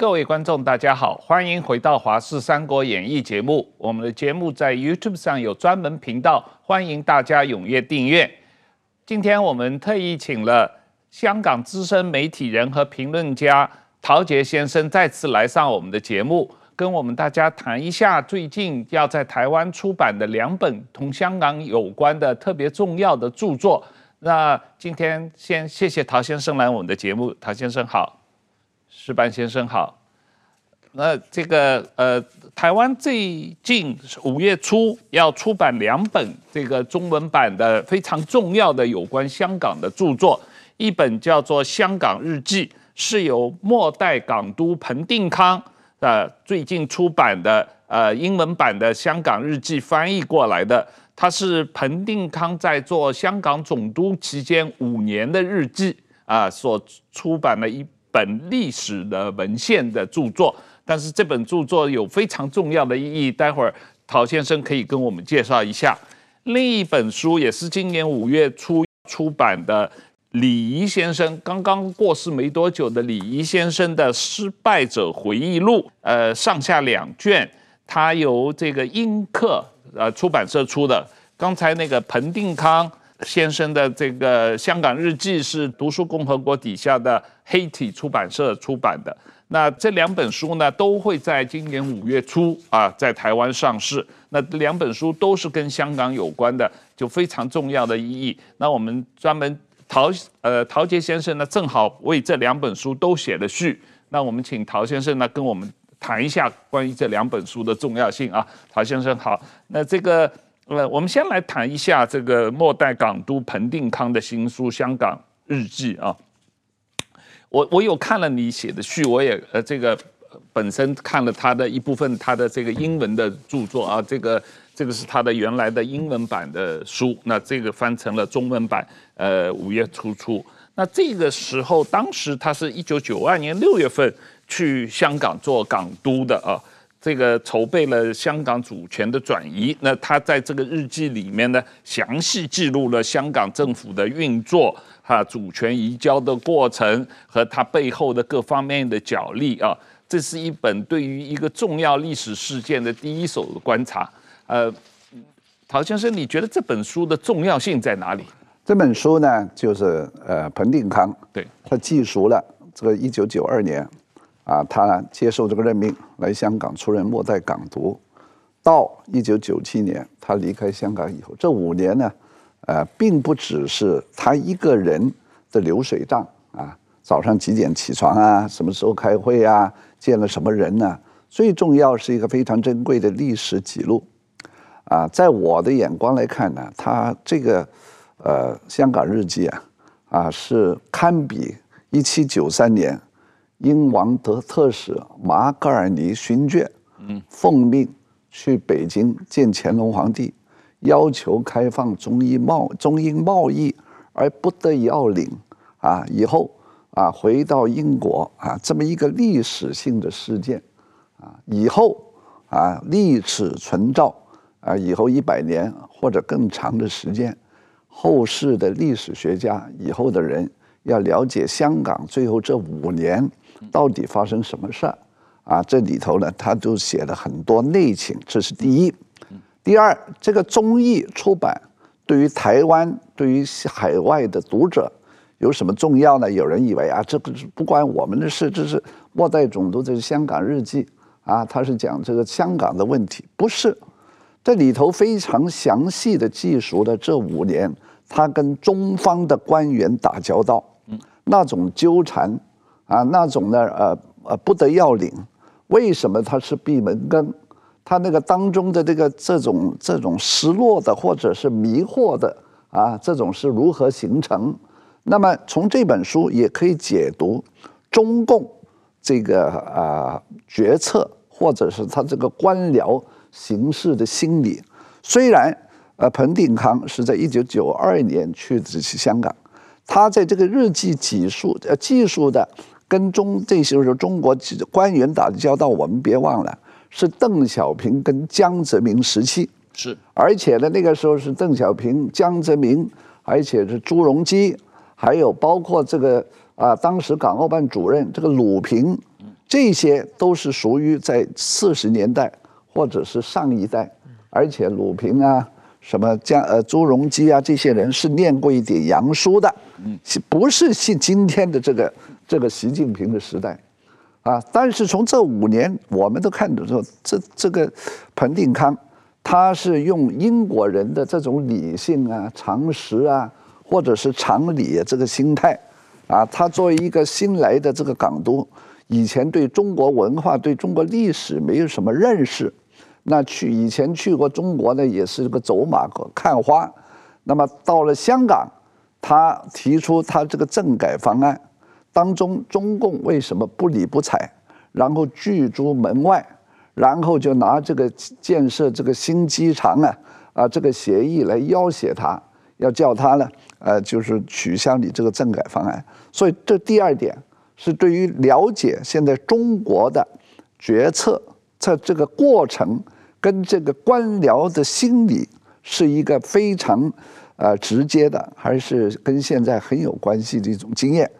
各位观众，大家好，欢迎回到《华视三国演义》节目。我们的节目在 YouTube 上有专门频道，欢迎大家踊跃订阅。今天我们特意请了香港资深媒体人和评论家陶杰先生再次来上我们的节目，跟我们大家谈一下最近要在台湾出版的两本同香港有关的特别重要的著作。那今天先谢谢陶先生来我们的节目，陶先生好。石板先生好，那这个呃，台湾最近五月初要出版两本这个中文版的非常重要的有关香港的著作，一本叫做《香港日记》，是由末代港督彭定康呃最近出版的呃英文版的《香港日记》翻译过来的，它是彭定康在做香港总督期间五年的日记啊所出版的一。本历史的文献的著作，但是这本著作有非常重要的意义。待会儿陶先生可以跟我们介绍一下。另一本书也是今年五月初出版的，李怡先生刚刚过世没多久的李怡先生的《失败者回忆录》，呃，上下两卷，它由这个英克呃出版社出的。刚才那个彭定康。先生的这个《香港日记》是读书共和国底下的黑体出版社出版的。那这两本书呢，都会在今年五月初啊，在台湾上市。那两本书都是跟香港有关的，就非常重要的意义。那我们专门陶呃陶杰先生呢，正好为这两本书都写了序。那我们请陶先生呢，跟我们谈一下关于这两本书的重要性啊。陶先生好，那这个。呃，我们先来谈一下这个末代港督彭定康的新书《香港日记》啊。我我有看了你写的序，我也呃这个本身看了他的一部分他的这个英文的著作啊，这个这个是他的原来的英文版的书，那这个翻成了中文版，呃五月初出。那这个时候，当时他是一九九二年六月份去香港做港督的啊。这个筹备了香港主权的转移，那他在这个日记里面呢，详细记录了香港政府的运作，哈，主权移交的过程和它背后的各方面的角力啊。这是一本对于一个重要历史事件的第一手的观察。呃，陶先生，你觉得这本书的重要性在哪里？这本书呢，就是呃，彭定康，对，他记述了这个一九九二年。啊，他接受这个任命来香港出任末代港督，到一九九七年他离开香港以后，这五年呢，呃，并不只是他一个人的流水账啊，早上几点起床啊，什么时候开会啊，见了什么人呢？最重要是一个非常珍贵的历史记录，啊，在我的眼光来看呢，他这个呃香港日记啊，啊是堪比一七九三年。英王德特使马格尔尼勋爵，嗯奉命去北京见乾隆皇帝，要求开放中英贸中英贸易，而不得已要领啊！以后啊，回到英国啊，这么一个历史性的事件啊，以后啊，历史存照啊，以后一百年或者更长的时间，后世的历史学家以后的人要了解香港最后这五年。到底发生什么事儿啊？这里头呢，他就写了很多内情，这是第一。第二，这个综艺出版对于台湾、对于海外的读者有什么重要呢？有人以为啊，这个不关我们的事，这是末代总督，这是香港日记啊，他是讲这个香港的问题，不是。这里头非常详细的记述了这五年他跟中方的官员打交道，那种纠缠。啊，那种呢，呃呃，不得要领，为什么他是闭门羹？他那个当中的这个这种这种失落的或者是迷惑的啊，这种是如何形成？那么从这本书也可以解读中共这个啊决策或者是他这个官僚形式的心理。虽然呃，彭定康是在一九九二年去的香港，他在这个日记记述呃记述的。跟中这些时候中国官员打的交道，我们别忘了是邓小平跟江泽民时期，是，而且呢那个时候是邓小平、江泽民，而且是朱镕基，还有包括这个啊当时港澳办主任这个鲁平，这些都是属于在四十年代或者是上一代，而且鲁平啊、什么江呃朱镕基啊这些人是念过一点洋书的，嗯。不是信今天的这个这个习近平的时代，啊，但是从这五年我们都看得出，这这个彭定康他是用英国人的这种理性啊、常识啊，或者是常理这个心态，啊，他作为一个新来的这个港督。以前对中国文化、对中国历史没有什么认识，那去以前去过中国呢，也是个走马看花。那么到了香港，他提出他这个政改方案当中，中共为什么不理不睬，然后拒诸门外，然后就拿这个建设这个新机场啊啊这个协议来要挟他，要叫他呢呃就是取消你这个政改方案。所以这第二点。是对于了解现在中国的决策在这个过程跟这个官僚的心理是一个非常呃直接的，还是跟现在很有关系的一种经验。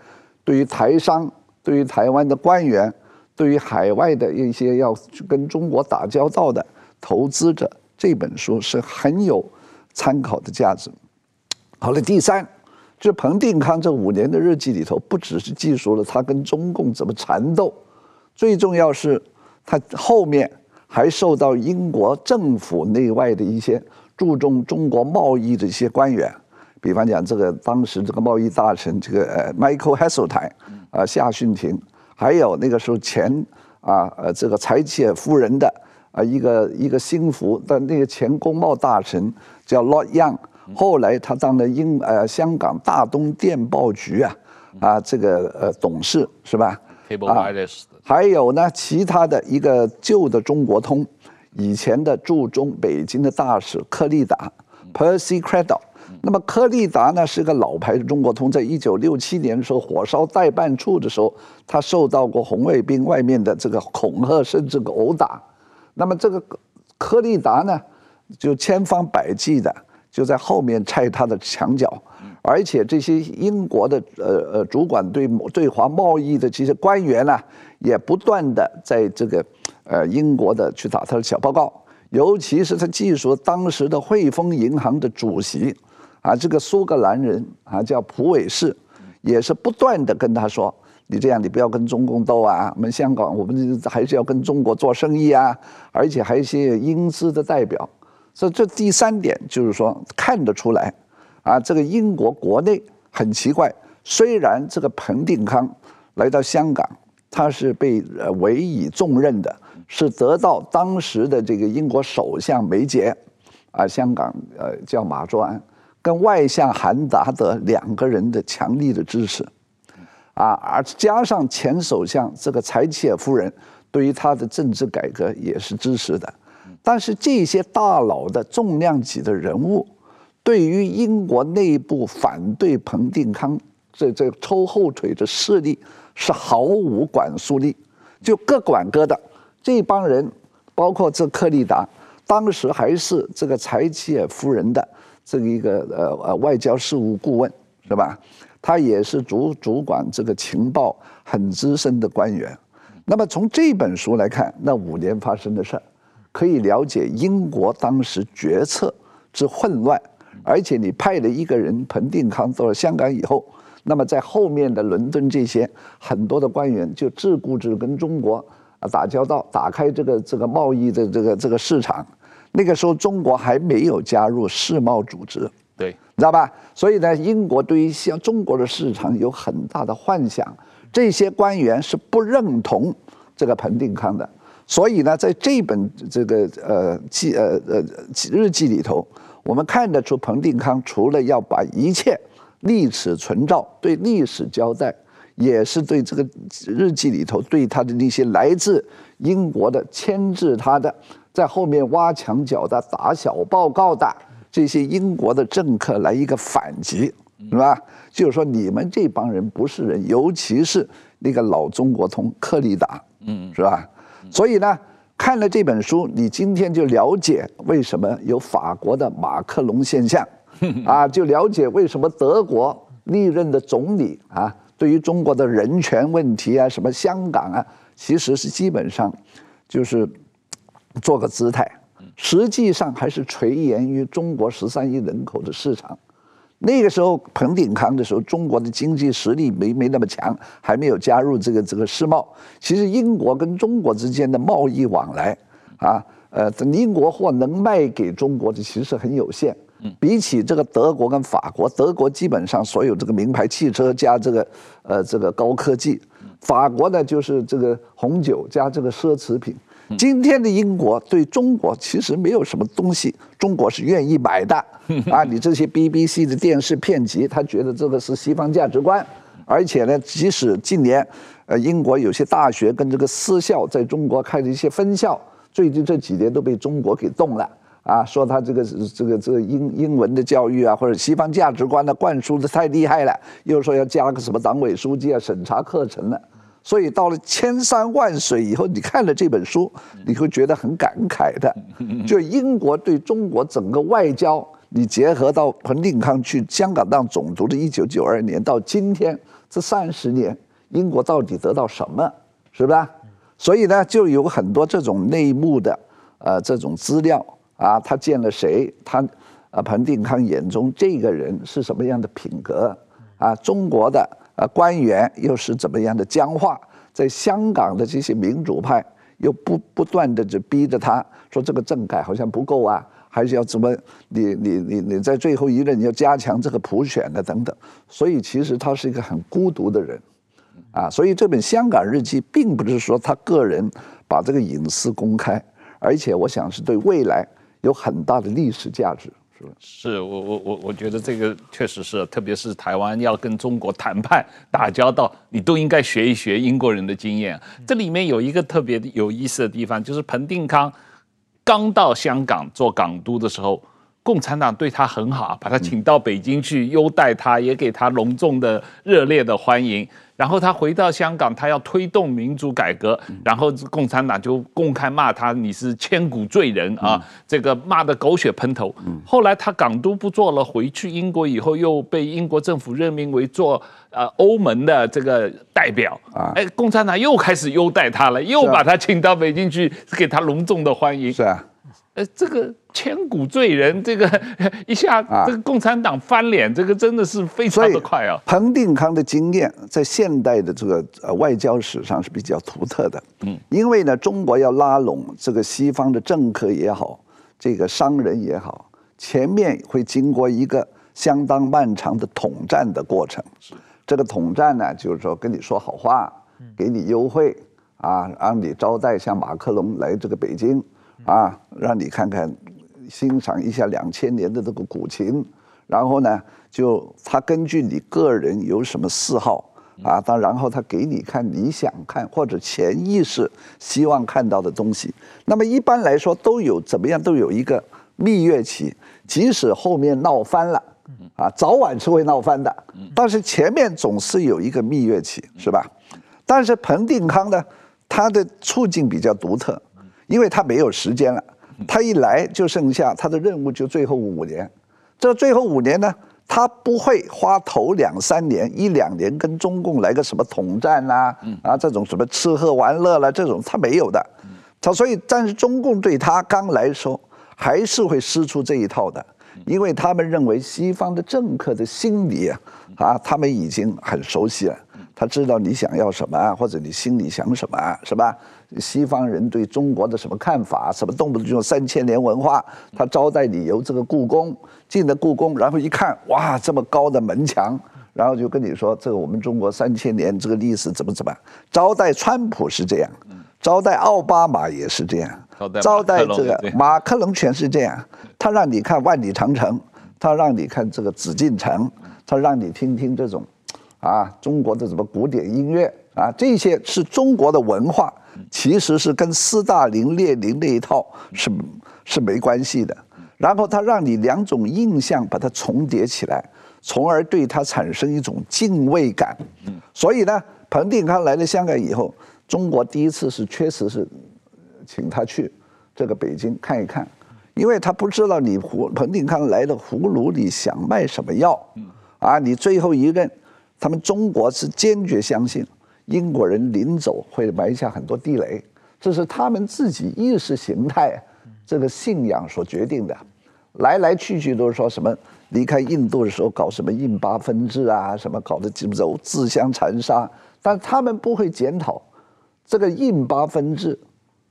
对于台商，对于台湾的官员，对于海外的一些要去跟中国打交道的投资者，这本书是很有参考的价值。好了，第三。就彭定康这五年的日记里头，不只是记述了他跟中共怎么缠斗，最重要是，他后面还受到英国政府内外的一些注重中国贸易的一些官员，比方讲这个当时这个贸易大臣这个呃 Michael Heseltine 啊夏训廷，还有那个时候前啊呃这个柴契尔夫人的啊一个一个心腹的那个前工贸大臣叫 Lord Young。后来他当了英呃香港大东电报局啊啊这个呃董事是吧？啊，还有呢其他的一个旧的中国通，以前的驻中北京的大使柯利达 Percy Craddock。那么柯立达呢是个老牌的中国通，在一九六七年的时候火烧代办处的时候，他受到过红卫兵外面的这个恐吓，甚至殴打。那么这个柯立达呢就千方百计的。就在后面拆他的墙角，而且这些英国的呃呃主管对对华贸易的这些官员呢，也不断的在这个呃英国的去打他的小报告，尤其是他记述当时的汇丰银行的主席啊，这个苏格兰人啊叫普韦士，也是不断的跟他说，你这样你不要跟中共斗啊，我们香港我们还是要跟中国做生意啊，而且还有一些英资的代表。所以这第三点就是说看得出来，啊，这个英国国内很奇怪，虽然这个彭定康来到香港，他是被委以重任的，是得到当时的这个英国首相梅杰，啊，香港呃叫马卓安，跟外相韩达德两个人的强力的支持，啊，而加上前首相这个柴契尔夫人对于他的政治改革也是支持的。但是这些大佬的重量级的人物，对于英国内部反对彭定康这这抽后腿的势力是毫无管束力，就各管各的。这帮人，包括这克利达，当时还是这个柴契尔夫人的这个一个呃呃外交事务顾问，是吧？他也是主主管这个情报很资深的官员。那么从这本书来看，那五年发生的事儿。可以了解英国当时决策之混乱，而且你派了一个人彭定康到了香港以后，那么在后面的伦敦这些很多的官员就自顾自跟中国啊打交道，打开这个这个贸易的这个这个市场。那个时候中国还没有加入世贸组织，对，知道吧？所以呢，英国对于像中国的市场有很大的幻想，这些官员是不认同这个彭定康的。所以呢，在这本这个呃记呃呃日记里头，我们看得出彭定康除了要把一切历史存照、对历史交代，也是对这个日记里头对他的那些来自英国的牵制他的，在后面挖墙脚的、打小报告的这些英国的政客来一个反击，是吧？就是说你们这帮人不是人，尤其是那个老中国通克里达，嗯，是吧？所以呢，看了这本书，你今天就了解为什么有法国的马克龙现象，啊，就了解为什么德国历任的总理啊，对于中国的人权问题啊，什么香港啊，其实是基本上就是做个姿态，实际上还是垂涎于中国十三亿人口的市场。那个时候彭定康的时候，中国的经济实力没没那么强，还没有加入这个这个世贸。其实英国跟中国之间的贸易往来啊，呃，英国货能卖给中国的其实很有限。比起这个德国跟法国，德国基本上所有这个名牌汽车加这个呃这个高科技，法国呢就是这个红酒加这个奢侈品。今天的英国对中国其实没有什么东西，中国是愿意买的 啊！你这些 BBC 的电视片集，他觉得这个是西方价值观，而且呢，即使近年呃英国有些大学跟这个私校在中国开的一些分校，最近这几年都被中国给动了啊！说他这个这个这个英英文的教育啊，或者西方价值观的灌输的太厉害了，又说要加个什么党委书记啊审查课程了。所以到了千山万水以后，你看了这本书，你会觉得很感慨的。就英国对中国整个外交，你结合到彭定康去香港当总督的一九九二年到今天这三十年，英国到底得到什么，是吧？所以呢，就有很多这种内幕的呃这种资料啊，他见了谁，他啊彭定康眼中这个人是什么样的品格啊？中国的。啊，官员又是怎么样的僵化？在香港的这些民主派又不不断的就逼着他说，这个政改好像不够啊，还是要怎么？你你你你在最后一任你要加强这个普选的等等。所以其实他是一个很孤独的人，啊，所以这本《香港日记》并不是说他个人把这个隐私公开，而且我想是对未来有很大的历史价值。是我我我我觉得这个确实是，特别是台湾要跟中国谈判打交道，你都应该学一学英国人的经验。这里面有一个特别有意思的地方，就是彭定康刚到香港做港督的时候，共产党对他很好，把他请到北京去优待他，也给他隆重的热烈的欢迎。然后他回到香港，他要推动民主改革，然后共产党就公开骂他，你是千古罪人啊！这个骂得狗血喷头。后来他港督不做了，回去英国以后，又被英国政府任命为做呃欧盟的这个代表啊。哎，共产党又开始优待他了，又把他请到北京去，给他隆重的欢迎。是啊。呃，这个千古罪人，这个 一下，这个共产党翻脸，这个真的是非常的快啊。彭定康的经验在现代的这个呃外交史上是比较独特的。嗯，因为呢，中国要拉拢这个西方的政客也好，这个商人也好，前面会经过一个相当漫长的统战的过程。这个统战呢，就是说跟你说好话，给你优惠啊，让你招待像马克龙来这个北京。啊，让你看看，欣赏一下两千年的这个古琴，然后呢，就他根据你个人有什么嗜好啊，当然后他给你看你想看或者潜意识希望看到的东西。那么一般来说都有怎么样都有一个蜜月期，即使后面闹翻了，啊，早晚是会闹翻的，但是前面总是有一个蜜月期，是吧？但是彭定康呢，他的处境比较独特。因为他没有时间了，他一来就剩下他的任务就最后五年，这最后五年呢，他不会花头两三年一两年跟中共来个什么统战啦，啊这种什么吃喝玩乐啦这种他没有的，他所以但是中共对他刚来说还是会施出这一套的，因为他们认为西方的政客的心理啊，啊他们已经很熟悉了，他知道你想要什么或者你心里想什么是吧？西方人对中国的什么看法？什么动不动就用三千年文化？他招待你游这个故宫，进了故宫，然后一看，哇，这么高的门墙，然后就跟你说，这个我们中国三千年这个历史怎么怎么？招待川普是这样，招待奥巴马也是这样，招待这个马克龙全是这样。他让你看万里长城，他让你看这个紫禁城，他让你听听这种，啊，中国的什么古典音乐啊，这些是中国的文化。其实是跟斯大林、列宁那一套是是没关系的，然后他让你两种印象把它重叠起来，从而对他产生一种敬畏感。所以呢，彭定康来了香港以后，中国第一次是确实是请他去这个北京看一看，因为他不知道你胡彭定康来的葫芦里想卖什么药，啊，你最后一任，他们中国是坚决相信。英国人临走会埋下很多地雷，这是他们自己意识形态这个信仰所决定的。来来去去都是说什么离开印度的时候搞什么印巴分治啊，什么搞得几乎自相残杀，但他们不会检讨这个印巴分治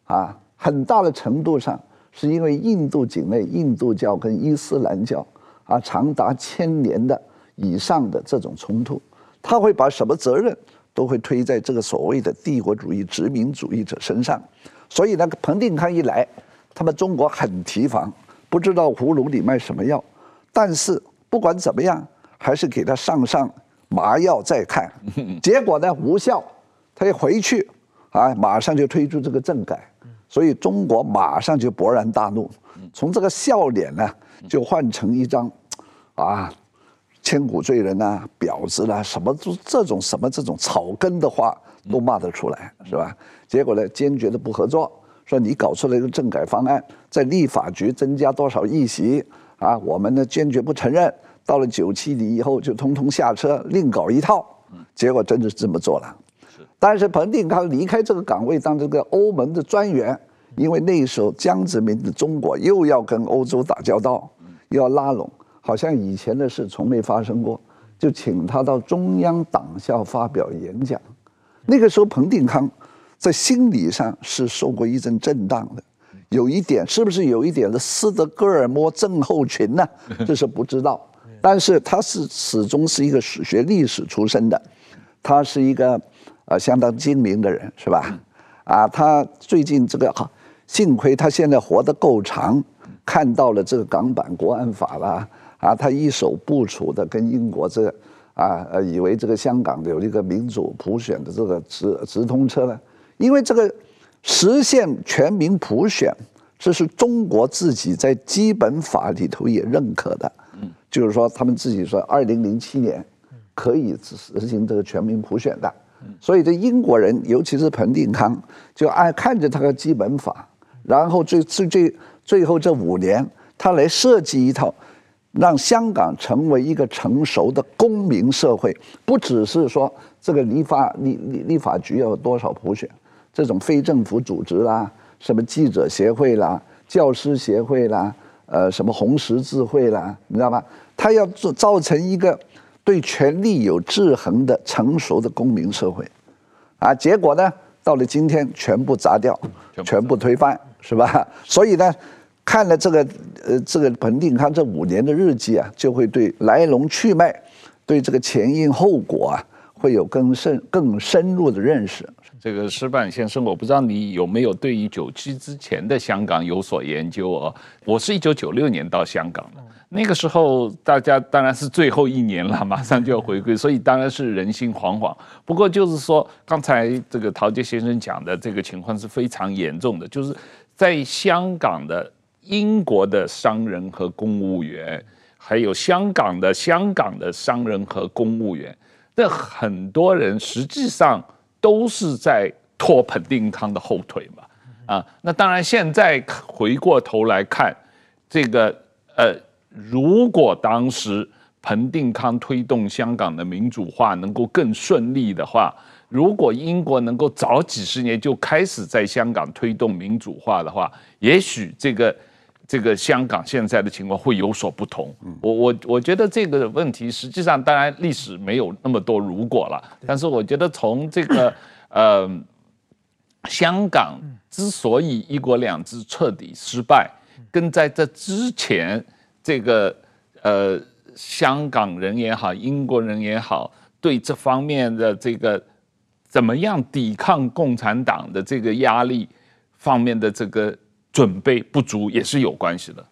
啊，很大的程度上是因为印度境内印度教跟伊斯兰教啊长达千年的以上的这种冲突。他会把什么责任都会推在这个所谓的帝国主义殖民主义者身上，所以那个彭定康一来，他们中国很提防，不知道葫芦里卖什么药，但是不管怎么样，还是给他上上麻药再看，结果呢无效，他一回去啊，马上就推出这个政改，所以中国马上就勃然大怒，从这个笑脸呢就换成一张啊。千古罪人呐、啊，婊子啦、啊，什么这这种什么这种草根的话都骂得出来，是吧？结果呢，坚决的不合作，说你搞出来一个政改方案，在立法局增加多少议席啊？我们呢坚决不承认。到了九七年以后，就通通下车，另搞一套。结果真的是这么做了。但是彭定康离开这个岗位当这个欧盟的专员，因为那时候江泽民的中国又要跟欧洲打交道，又要拉拢。好像以前的事从没发生过，就请他到中央党校发表演讲。那个时候，彭定康在心理上是受过一阵震荡的，有一点是不是有一点的斯德哥尔摩症候群呢？这是不知道。但是他是始终是一个史学历史出身的，他是一个呃相当精明的人，是吧？啊，他最近这个，幸亏他现在活得够长，看到了这个港版国安法啦。啊，他一手部署的跟英国这个啊呃，以为这个香港有一个民主普选的这个直直通车呢，因为这个实现全民普选，这是中国自己在基本法里头也认可的，就是说他们自己说二零零七年可以实行这个全民普选的，所以这英国人尤其是彭定康就爱看着他的基本法，然后最最最最后这五年他来设计一套。让香港成为一个成熟的公民社会，不只是说这个立法立立立法局要有多少普选，这种非政府组织啦，什么记者协会啦、教师协会啦，呃，什么红十字会啦，你知道吧？他要做造成一个对权力有制衡的成熟的公民社会，啊，结果呢，到了今天全部砸掉，全部推翻，是吧？所以呢。看了这个，呃，这个彭定康这五年的日记啊，就会对来龙去脉，对这个前因后果啊，会有更深、更深入的认识。这个石板先生，我不知道你有没有对于九七之前的香港有所研究哦？我是一九九六年到香港的，那个时候大家当然是最后一年了，马上就要回归，所以当然是人心惶惶。不过就是说，刚才这个陶杰先生讲的这个情况是非常严重的，就是在香港的。英国的商人和公务员，还有香港的香港的商人和公务员，这很多人实际上都是在拖彭定康的后腿嘛。啊，那当然现在回过头来看，这个呃，如果当时彭定康推动香港的民主化能够更顺利的话，如果英国能够早几十年就开始在香港推动民主化的话，也许这个。这个香港现在的情况会有所不同。我我我觉得这个问题实际上，当然历史没有那么多如果了，但是我觉得从这个 呃，香港之所以一国两制彻底失败，跟在这之前这个呃香港人也好，英国人也好，对这方面的这个怎么样抵抗共产党的这个压力方面的这个。准备不足也是有关系的。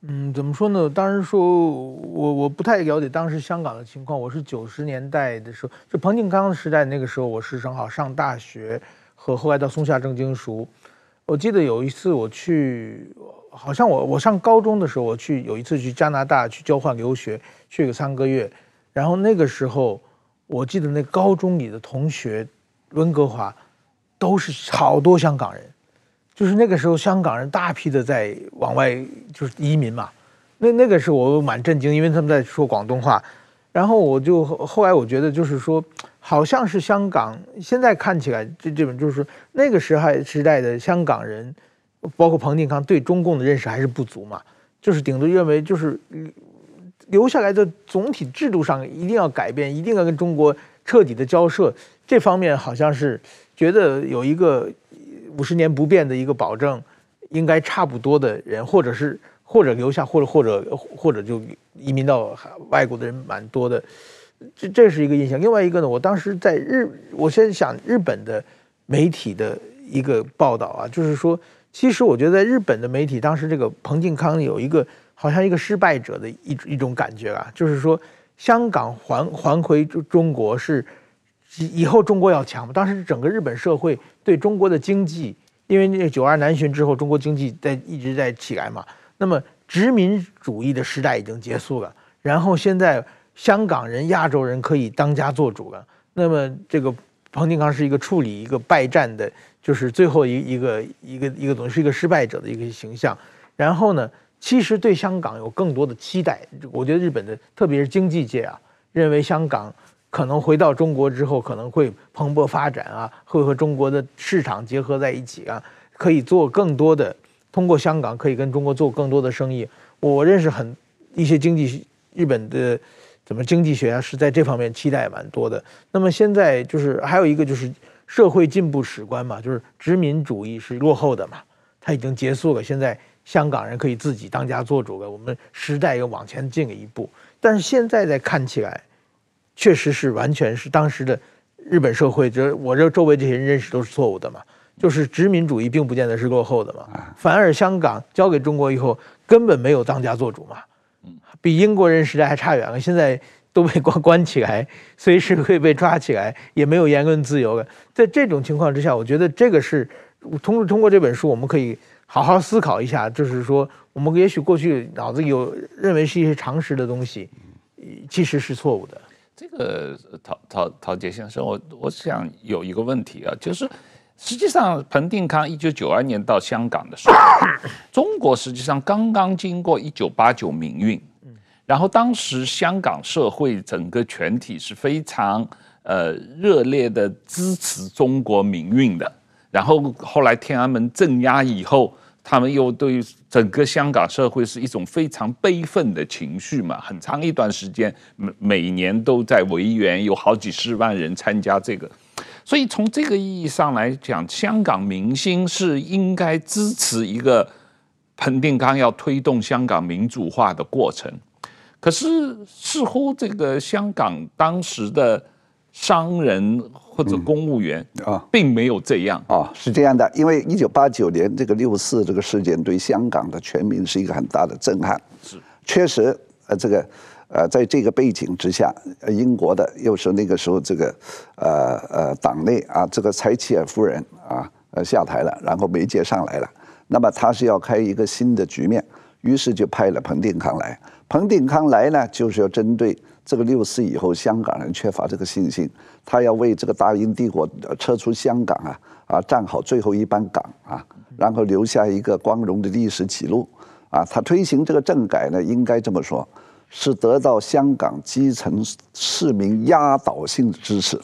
嗯，怎么说呢？当时说我我不太了解当时香港的情况。我是九十年代的时候，就彭定康时代，那个时候我是正好上大学，和后来到松下正经熟。我记得有一次我去，好像我我上高中的时候，我去有一次去加拿大去交换留学，去个三个月。然后那个时候，我记得那高中里的同学，温哥华，都是好多香港人。就是那个时候，香港人大批的在往外就是移民嘛，那那个时候我蛮震惊，因为他们在说广东话，然后我就后来我觉得就是说，好像是香港现在看起来这这本就是那个时代时代的香港人，包括彭定康对中共的认识还是不足嘛，就是顶多认为就是留下来的总体制度上一定要改变，一定要跟中国彻底的交涉，这方面好像是觉得有一个五十年不变的一个保证，应该差不多的人，或者是。或者留下，或者或者或者就移民到外国的人蛮多的，这这是一个印象。另外一个呢，我当时在日，我先想日本的媒体的一个报道啊，就是说，其实我觉得在日本的媒体当时这个彭靖康有一个好像一个失败者的一一种感觉啊，就是说香港还还回中国是以后中国要强嘛。当时整个日本社会对中国的经济，因为那个九二南巡之后，中国经济在一直在起来嘛。那么殖民主义的时代已经结束了，然后现在香港人、亚洲人可以当家做主了。那么这个彭定康是一个处理一个败战的，就是最后一一个一个一个总是一个失败者的一个形象。然后呢，其实对香港有更多的期待。我觉得日本的特别是经济界啊，认为香港可能回到中国之后可能会蓬勃发展啊，会和中国的市场结合在一起啊，可以做更多的。通过香港可以跟中国做更多的生意，我认识很一些经济日本的怎么经济学家是在这方面期待蛮多的。那么现在就是还有一个就是社会进步史观嘛，就是殖民主义是落后的嘛，它已经结束了。现在香港人可以自己当家做主了，我们时代又往前进了一步。但是现在再看起来，确实是完全是当时的日本社会，就是我这周围这些人认识都是错误的嘛。就是殖民主义并不见得是落后的嘛，反而香港交给中国以后根本没有当家做主嘛，比英国人时代还差远了。现在都被关关起来，随时会被抓起来，也没有言论自由了。在这种情况之下，我觉得这个是通通过这本书，我们可以好好思考一下。就是说，我们也许过去脑子里有认为是一些常识的东西，其实是错误的。这个陶陶陶杰先生，我我想有一个问题啊，就是。实际上，彭定康一九九二年到香港的时候，中国实际上刚刚经过一九八九民运，然后当时香港社会整个全体是非常呃热烈的支持中国民运的。然后后来天安门镇压以后，他们又对整个香港社会是一种非常悲愤的情绪嘛，很长一段时间每每年都在维园有好几十万人参加这个。所以从这个意义上来讲，香港明星是应该支持一个彭定康要推动香港民主化的过程。可是似乎这个香港当时的商人或者公务员啊，并没有这样啊，是这样的。因为一九八九年这个六四这个事件对香港的全民是一个很大的震撼。是，确实，呃，这个。呃，在这个背景之下，英国的又是那个时候这个，呃呃，党内啊，这个柴契尔夫人啊，呃下台了，然后梅杰上来了，那么他是要开一个新的局面，于是就派了彭定康来。彭定康来呢，就是要针对这个六四以后香港人缺乏这个信心，他要为这个大英帝国撤出香港啊啊站好最后一班岗啊，然后留下一个光荣的历史记录啊。他推行这个政改呢，应该这么说。是得到香港基层市民压倒性的支持，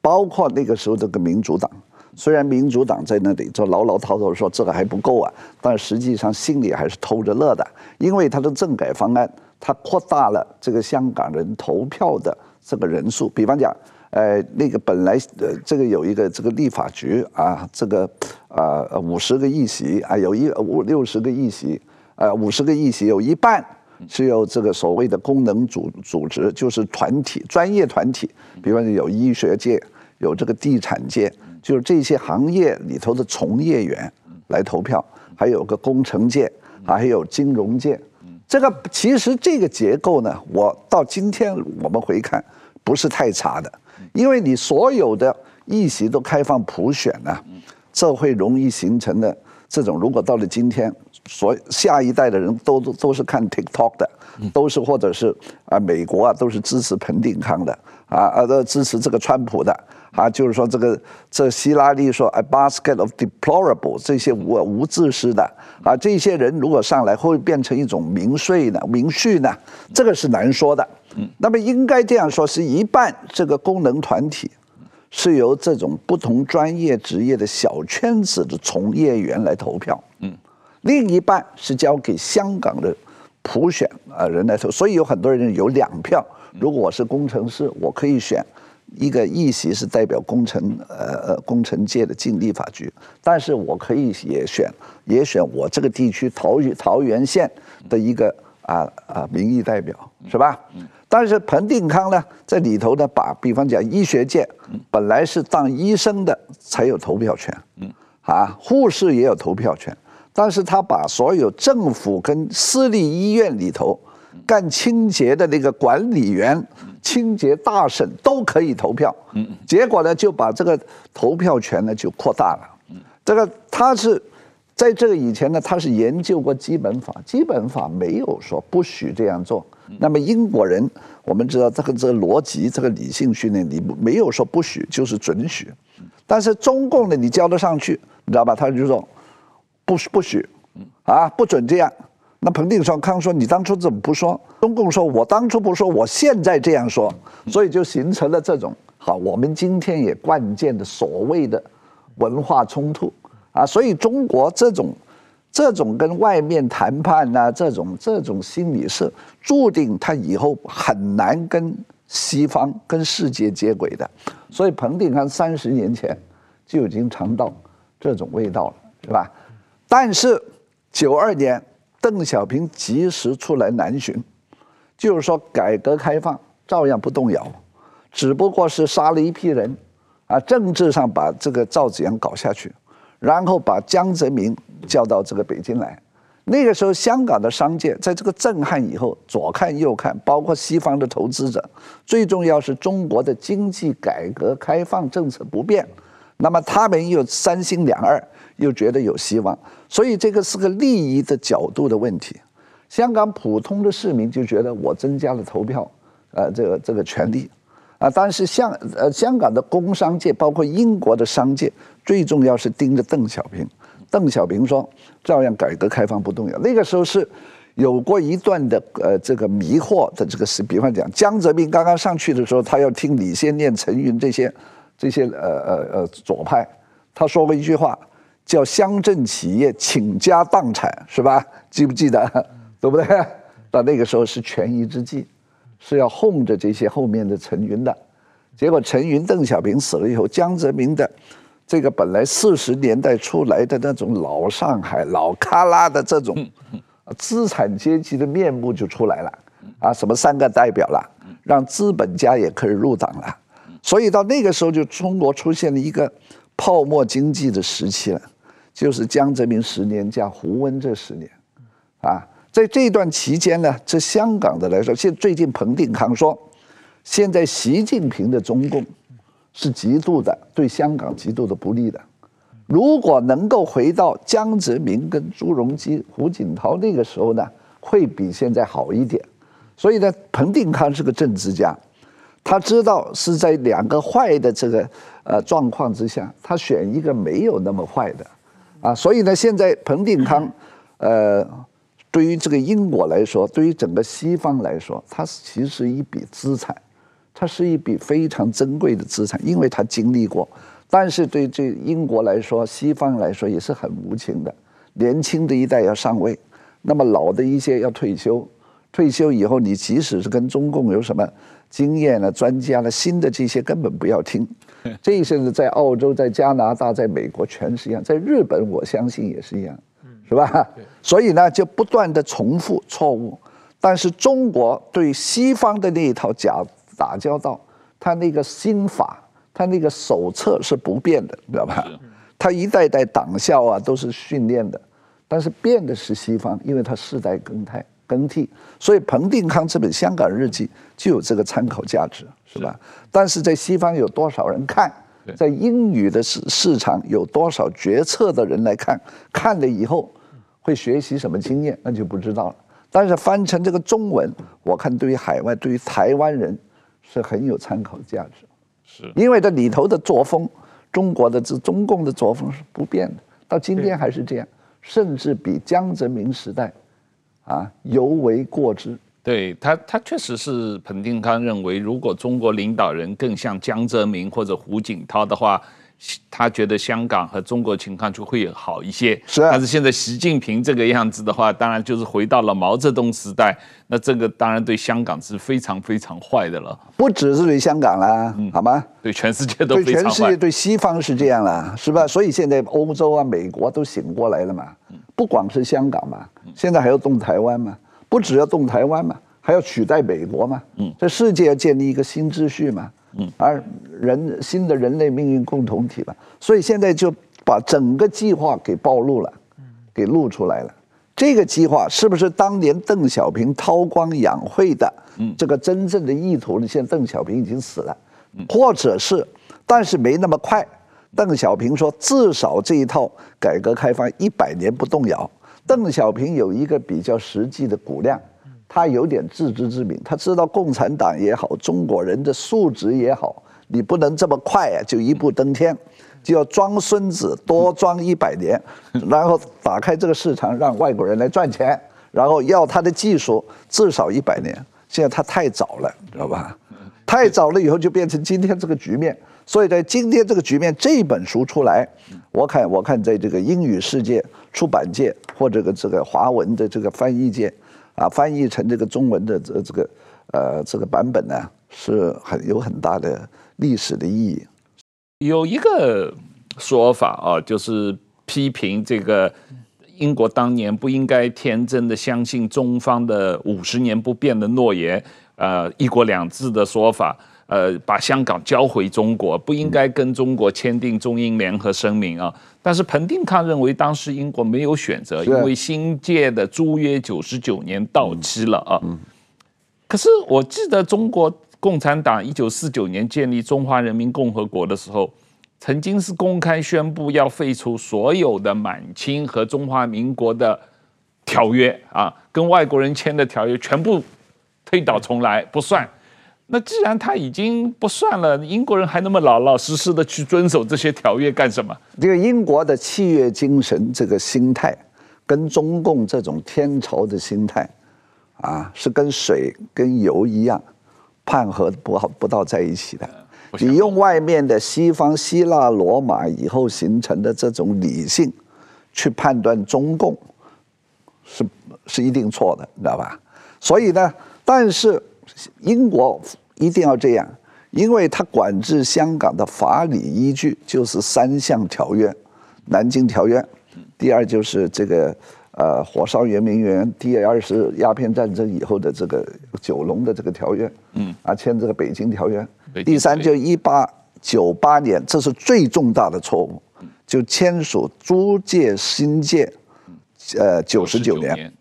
包括那个时候这个民主党，虽然民主党在那里就唠唠叨叨说这个还不够啊，但实际上心里还是偷着乐的，因为他的政改方案，它扩大了这个香港人投票的这个人数，比方讲，呃，那个本来呃这个有一个这个立法局啊，这个啊五十个议席啊，有一五六十个议席，呃五十个议席有一半。是由这个所谓的功能组组织，就是团体、专业团体，比方说有医学界、有这个地产界，就是这些行业里头的从业员来投票，还有个工程界，还有金融界。这个其实这个结构呢，我到今天我们回看不是太差的，因为你所有的议席都开放普选呢，这会容易形成的这种，如果到了今天。所下一代的人都都都是看 TikTok 的，都是或者是啊美国啊都是支持彭定康的啊啊都支持这个川普的啊，就是说这个这希拉里说 a basket of deplorable 这些无无知识的啊，这些人如果上来会变成一种民税呢？民序呢？这个是难说的。那么应该这样说，是一半这个功能团体是由这种不同专业职业的小圈子的从业员来投票，嗯，另一半是交给香港的普选啊人来投。所以有很多人有两票。如果我是工程师，我可以选。一个议席是代表工程，呃呃，工程界的进立法局，但是我可以也选，也选我这个地区桃园桃园县的一个啊啊民意代表，是吧？但是彭定康呢，在里头呢，把比方讲医学界本来是当医生的才有投票权，啊，护士也有投票权，但是他把所有政府跟私立医院里头干清洁的那个管理员。清洁大婶都可以投票，嗯结果呢就把这个投票权呢就扩大了。嗯这个他是在这个以前呢，他是研究过基本法，基本法没有说不许这样做。那么英国人，我们知道这个这个逻辑，这个理性训练，你没有说不许，就是准许。但是中共呢，你交得上去，你知道吧？他就说不不许，啊，不准这样。那彭定康说：“你当初怎么不说？”中共说：“我当初不说，我现在这样说，所以就形成了这种好，我们今天也关键的所谓的文化冲突啊。所以中国这种这种跟外面谈判呐，这种这种心理是注定他以后很难跟西方跟世界接轨的。所以彭定康三十年前就已经尝到这种味道了，是吧？但是九二年。”邓小平及时出来南巡，就是说改革开放照样不动摇，只不过是杀了一批人，啊，政治上把这个赵紫阳搞下去，然后把江泽民叫到这个北京来。那个时候，香港的商界在这个震撼以后，左看右看，包括西方的投资者，最重要是中国的经济改革开放政策不变，那么他们又三心两二。又觉得有希望，所以这个是个利益的角度的问题。香港普通的市民就觉得我增加了投票，呃，这个这个权利，啊，但是香呃香港的工商界，包括英国的商界，最重要是盯着邓小平。邓小平说，照样改革开放不动摇。那个时候是有过一段的呃这个迷惑的这个事，比方讲江泽民刚刚上去的时候，他要听李先念、陈云这些这些呃呃呃左派，他说过一句话。叫乡镇企业倾家荡产是吧？记不记得？对不对？到那个时候是权宜之计，是要哄着这些后面的陈云的。结果陈云、邓小平死了以后，江泽民的这个本来四十年代出来的那种老上海老旮旯的这种资产阶级的面目就出来了啊！什么三个代表了，让资本家也可以入党了。所以到那个时候，就中国出现了一个泡沫经济的时期了。就是江泽民十年加胡温这十年，啊，在这段期间呢，这香港的来说，现最近彭定康说，现在习近平的中共是极度的对香港极度的不利的，如果能够回到江泽民跟朱镕基、胡锦涛那个时候呢，会比现在好一点。所以呢，彭定康是个政治家，他知道是在两个坏的这个呃状况之下，他选一个没有那么坏的。啊，所以呢，现在彭定康，呃，对于这个英国来说，对于整个西方来说，它其实一笔资产，它是一笔非常珍贵的资产，因为它经历过。但是对这英国来说，西方来说也是很无情的，年轻的一代要上位，那么老的一些要退休，退休以后，你即使是跟中共有什么经验了、专家了，新的这些根本不要听。这些呢，在澳洲、在加拿大、在美国全是一样，在日本我相信也是一样，是吧？所以呢，就不断的重复错误。但是中国对西方的那一套假打交道，他那个心法，他那个手册是不变的，知道吧？他一代代党校啊都是训练的，但是变的是西方，因为他世代更替。更替，所以彭定康这本《香港日记》就有这个参考价值，是吧？但是在西方有多少人看？在英语的市市场有多少决策的人来看？看了以后会学习什么经验？那就不知道了。但是翻成这个中文，我看对于海外、对于台湾人是很有参考价值。是，因为这里头的作风，中国的这中共的作风是不变的，到今天还是这样。甚至比江泽民时代啊尤为过之。对他，他确实是彭定康认为，如果中国领导人更像江泽民或者胡锦涛的话。他觉得香港和中国情况就会好一些，是啊。但是现在习近平这个样子的话，当然就是回到了毛泽东时代，那这个当然对香港是非常非常坏的了。不只是对香港啦，嗯、好吗？对全世界都非常坏。对全世界对西方是这样啦，是吧？所以现在欧洲啊、美国都醒过来了嘛。不光是香港嘛，现在还要动台湾嘛，不只要动台湾嘛，还要取代美国嘛。嗯，这世界要建立一个新秩序嘛。嗯，而人新的人类命运共同体嘛，所以现在就把整个计划给暴露了，给露出来了。这个计划是不是当年邓小平韬光养晦的？这个真正的意图呢？现在邓小平已经死了，或者是，但是没那么快。邓小平说，至少这一套改革开放一百年不动摇。邓小平有一个比较实际的估量。他有点自知之明，他知道共产党也好，中国人的素质也好，你不能这么快啊就一步登天，就要装孙子多装一百年，然后打开这个市场让外国人来赚钱，然后要他的技术至少一百年。现在他太早了，知道吧？太早了以后就变成今天这个局面。所以在今天这个局面，这本书出来，我看我看在这个英语世界出版界或者个这个华文的这个翻译界。啊，翻译成这个中文的这这个呃这个版本呢，是很有很大的历史的意义。有一个说法啊，就是批评这个英国当年不应该天真的相信中方的五十年不变的诺言，呃，一国两制的说法。呃，把香港交回中国，不应该跟中国签订中英联合声明啊。但是彭定康认为，当时英国没有选择，因为新界的租约九十九年到期了啊。可是我记得中国共产党一九四九年建立中华人民共和国的时候，曾经是公开宣布要废除所有的满清和中华民国的条约啊，跟外国人签的条约全部推倒重来，不算。那既然他已经不算了，英国人还那么老老实实的去遵守这些条约干什么？这个英国的契约精神，这个心态，跟中共这种天朝的心态，啊，是跟水跟油一样，判和不好不到在一起的。你用外面的西方希腊罗马以后形成的这种理性，去判断中共，是是一定错的，你知道吧？所以呢，但是。英国一定要这样，因为它管制香港的法理依据就是三项条约，《南京条约》，第二就是这个呃火烧圆明园，第二是鸦片战争以后的这个九龙的这个条约，嗯，啊签这个《北京条约》，第三就一八九八年，这是最重大的错误，就签署租界新界，呃九十九年，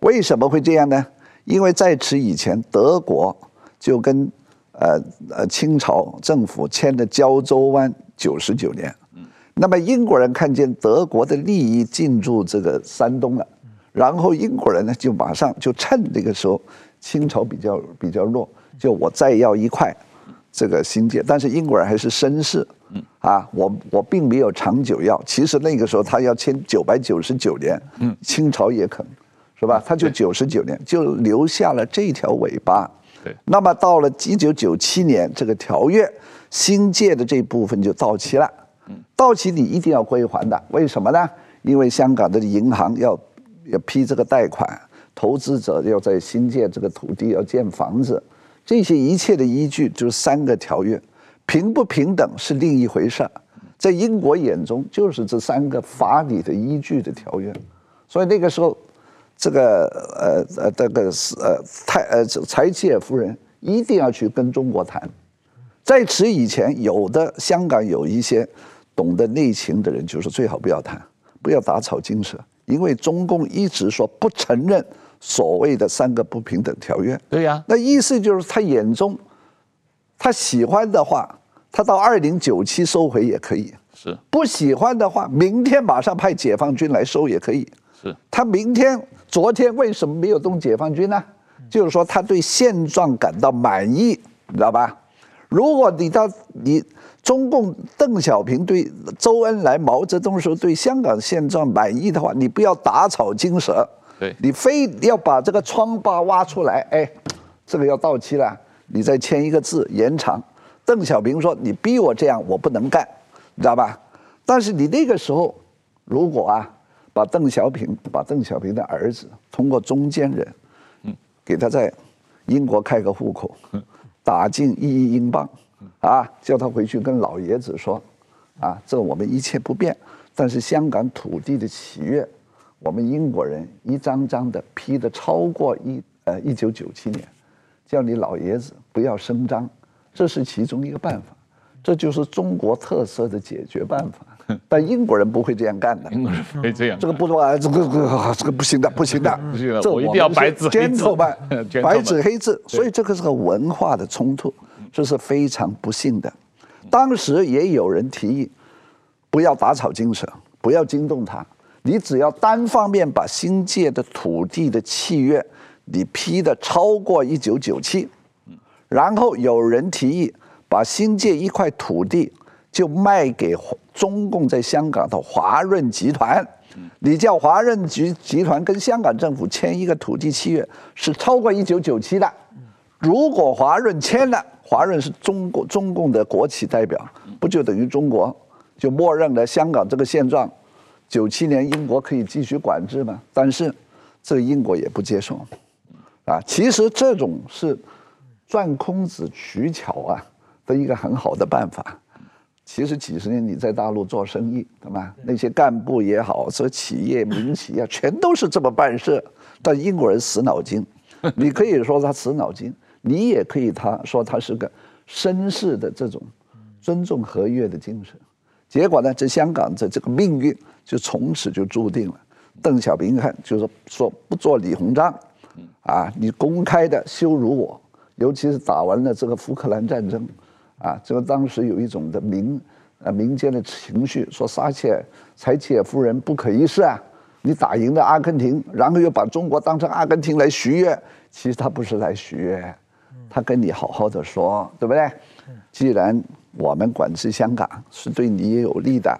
为什么会这样呢？因为在此以前，德国就跟呃呃清朝政府签的胶州湾九十九年，那么英国人看见德国的利益进驻这个山东了，然后英国人呢就马上就趁这个时候清朝比较比较弱，就我再要一块这个新界，但是英国人还是绅士，啊，我我并没有长久要，其实那个时候他要签九百九十九年，清朝也肯。是吧？他就九十九年就留下了这条尾巴。对。那么到了一九九七年，这个条约新界的这部分就到期了。嗯。到期你一定要归还的，为什么呢？因为香港的银行要要批这个贷款，投资者要在新界这个土地要建房子，这些一切的依据就是三个条约，平不平等是另一回事儿。在英国眼中，就是这三个法理的依据的条约，所以那个时候。这个呃呃，这个是呃太呃柴契尔夫人一定要去跟中国谈。在此以前，有的香港有一些懂得内情的人，就是最好不要谈，不要打草惊蛇，因为中共一直说不承认所谓的三个不平等条约。对呀，那意思就是他眼中，他喜欢的话，他到二零九七收回也可以；是不喜欢的话，明天马上派解放军来收也可以。是他明天。昨天为什么没有动解放军呢？就是说他对现状感到满意，你知道吧？如果你到你中共邓小平对周恩来、毛泽东时候对香港现状满意的话，你不要打草惊蛇，对，你非要把这个疮疤挖出来，哎，这个要到期了，你再签一个字延长。邓小平说：“你逼我这样，我不能干，你知道吧？但是你那个时候，如果啊，把邓小平把邓小平的儿子通过中间人，嗯，给他在英国开个户口，打进一亿英镑，啊，叫他回去跟老爷子说，啊，这我们一切不变，但是香港土地的契约，我们英国人一张张的批的超过一呃一九九七年，叫你老爷子不要声张。”这是其中一个办法，这就是中国特色的解决办法。但英国人不会这样干的，英国人不会这样。这个不说啊，这个这个这个不行的，不行的，不行的。我一定要白纸黑字，白纸黑字。所以这个是个文化的冲突，这是非常不幸的。当时也有人提议，不要打草惊蛇，不要惊动他，你只要单方面把新界的土地的契约你批的超过一九九七。然后有人提议把新界一块土地就卖给中共在香港的华润集团，你叫华润集集团跟香港政府签一个土地契约是超过一九九七的，如果华润签了，华润是中国中共的国企代表，不就等于中国就默认了香港这个现状？九七年英国可以继续管制吗？但是这个英国也不接受，啊，其实这种是。钻空子取巧啊的一个很好的办法，其实几十年你在大陆做生意，对吧？那些干部也好，说企业民企啊，全都是这么办事。但英国人死脑筋，你可以说他死脑筋，你也可以他说他是个绅士的这种尊重合约的精神。结果呢，这香港的这个命运就从此就注定了。邓小平看就是说不做李鸿章，啊，你公开的羞辱我。尤其是打完了这个福克兰战争，啊，这个当时有一种的民，呃，民间的情绪，说撒切柴切尔夫人不可一世啊，你打赢了阿根廷，然后又把中国当成阿根廷来许愿，其实他不是来许愿，他跟你好好的说，对不对？既然我们管制香港是对你也有利的，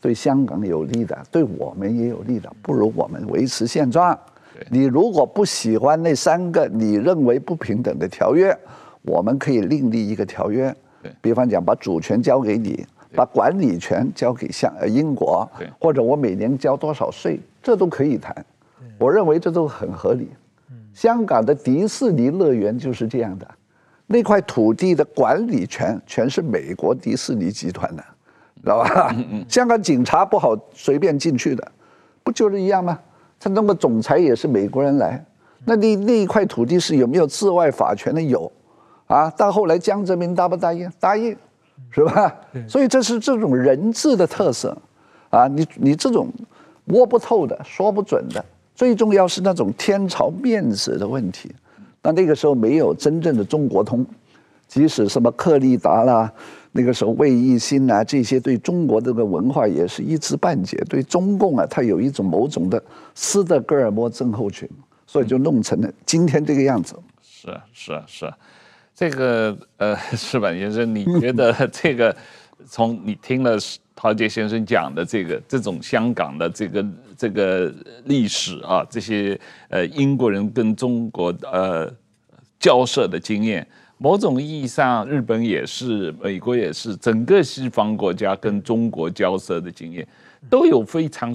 对香港有利的，对我们也有利的，不如我们维持现状。你如果不喜欢那三个你认为不平等的条约，我们可以另立一个条约。比方讲，把主权交给你，把管理权交给像呃英国，或者我每年交多少税，这都可以谈。我认为这都很合理。香港的迪士尼乐园就是这样的，那块土地的管理权全是美国迪士尼集团的，知道吧？香港警察不好随便进去的，不就是一样吗？他那个总裁也是美国人来，那你那一块土地是有没有治外法权的？有，啊，到后来江泽民答不答应？答应，是吧？所以这是这种人治的特色，啊，你你这种摸不透的、说不准的，最重要是那种天朝面子的问题。那那个时候没有真正的中国通，即使什么克利达啦。那个时候，魏一新啊，这些对中国这个文化也是一知半解。对中共啊，他有一种某种的斯德哥尔摩症候群，所以就弄成了今天这个样子。是啊，是啊，是啊。这个呃，石板先生，你觉得 这个从你听了陶杰先生讲的这个这种香港的这个这个历史啊，这些呃英国人跟中国呃交涉的经验。某种意义上，日本也是，美国也是，整个西方国家跟中国交涉的经验，都有非常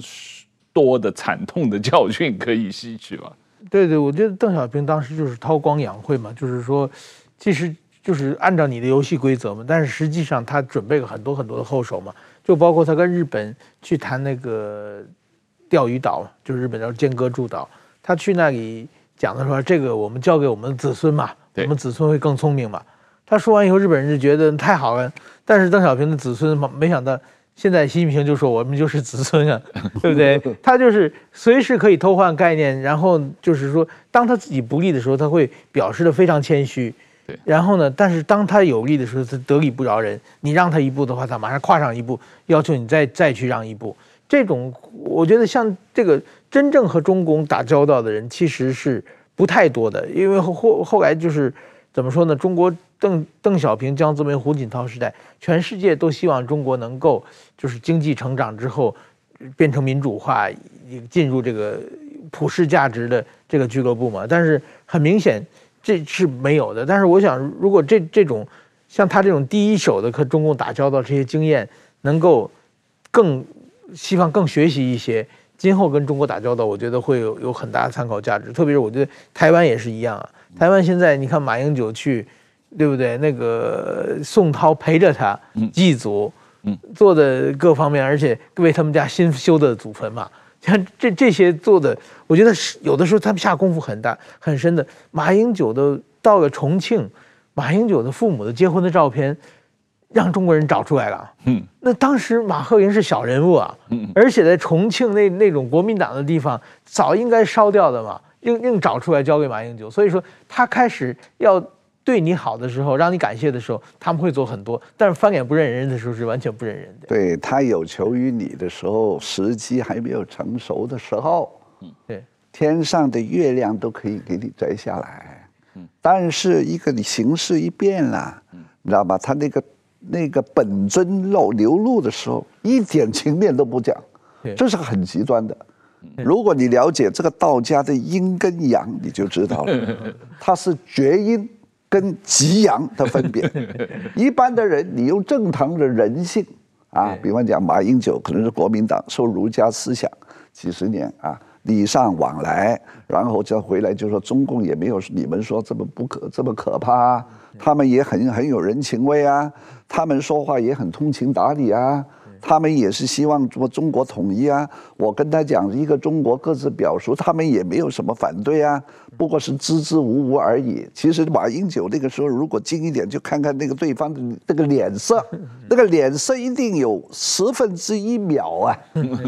多的惨痛的教训可以吸取吧？对对，我觉得邓小平当时就是韬光养晦嘛，就是说，其实就是按照你的游戏规则嘛，但是实际上他准备了很多很多的后手嘛，就包括他跟日本去谈那个钓鱼岛，就是日本叫尖阁诸岛，他去那里讲的说，这个我们交给我们的子孙嘛。我们子孙会更聪明嘛？他说完以后，日本人就觉得太好了。但是邓小平的子孙嘛，没想到现在习近平就说我们就是子孙啊，对不对？他就是随时可以偷换概念，然后就是说，当他自己不利的时候，他会表示的非常谦虚。然后呢，但是当他有利的时候，他得理不饶人。你让他一步的话，他马上跨上一步，要求你再再去让一步。这种我觉得像这个真正和中共打交道的人，其实是。不太多的，因为后后来就是怎么说呢？中国邓邓小平、江泽民、胡锦涛时代，全世界都希望中国能够就是经济成长之后变成民主化，进入这个普世价值的这个俱乐部嘛。但是很明显这是没有的。但是我想，如果这这种像他这种第一手的和中共打交道这些经验，能够更希望更学习一些，今后跟中国打交道，我觉得会有有很大的参考价值。特别是我觉得台湾也是一样啊。台湾现在你看马英九去，对不对？那个宋涛陪着他祭祖，做的各方面，而且为他们家新修的祖坟嘛，像这这些做的，我觉得是有的时候他们下功夫很大很深的。马英九的到了重庆，马英九的父母的结婚的照片，让中国人找出来了。嗯，那当时马鹤云是小人物啊，嗯而且在重庆那那种国民党的地方，早应该烧掉的嘛。硬硬找出来交给马英九，所以说他开始要对你好的时候，让你感谢的时候，他们会做很多；但是翻脸不认人的时候，是完全不认人的。对，他有求于你的时候，时机还没有成熟的时候，嗯，对，天上的月亮都可以给你摘下来，嗯，但是一个你形势一变了，嗯，你知道吧？他那个那个本尊露流露的时候，一点情面都不讲，这是很极端的。如果你了解这个道家的阴跟阳，你就知道了，它是绝阴跟极阳的分别。一般的人，你用正常的人性啊，比方讲马英九可能是国民党受儒家思想几十年啊，礼尚往来，然后再回来就说中共也没有你们说这么不可这么可怕，他们也很很有人情味啊，他们说话也很通情达理啊。他们也是希望说中国统一啊，我跟他讲一个中国各自表述，他们也没有什么反对啊，不过是支支吾吾而已。其实马英九那个时候如果近一点，就看看那个对方的那个脸色，那个脸色一定有十分之一秒啊，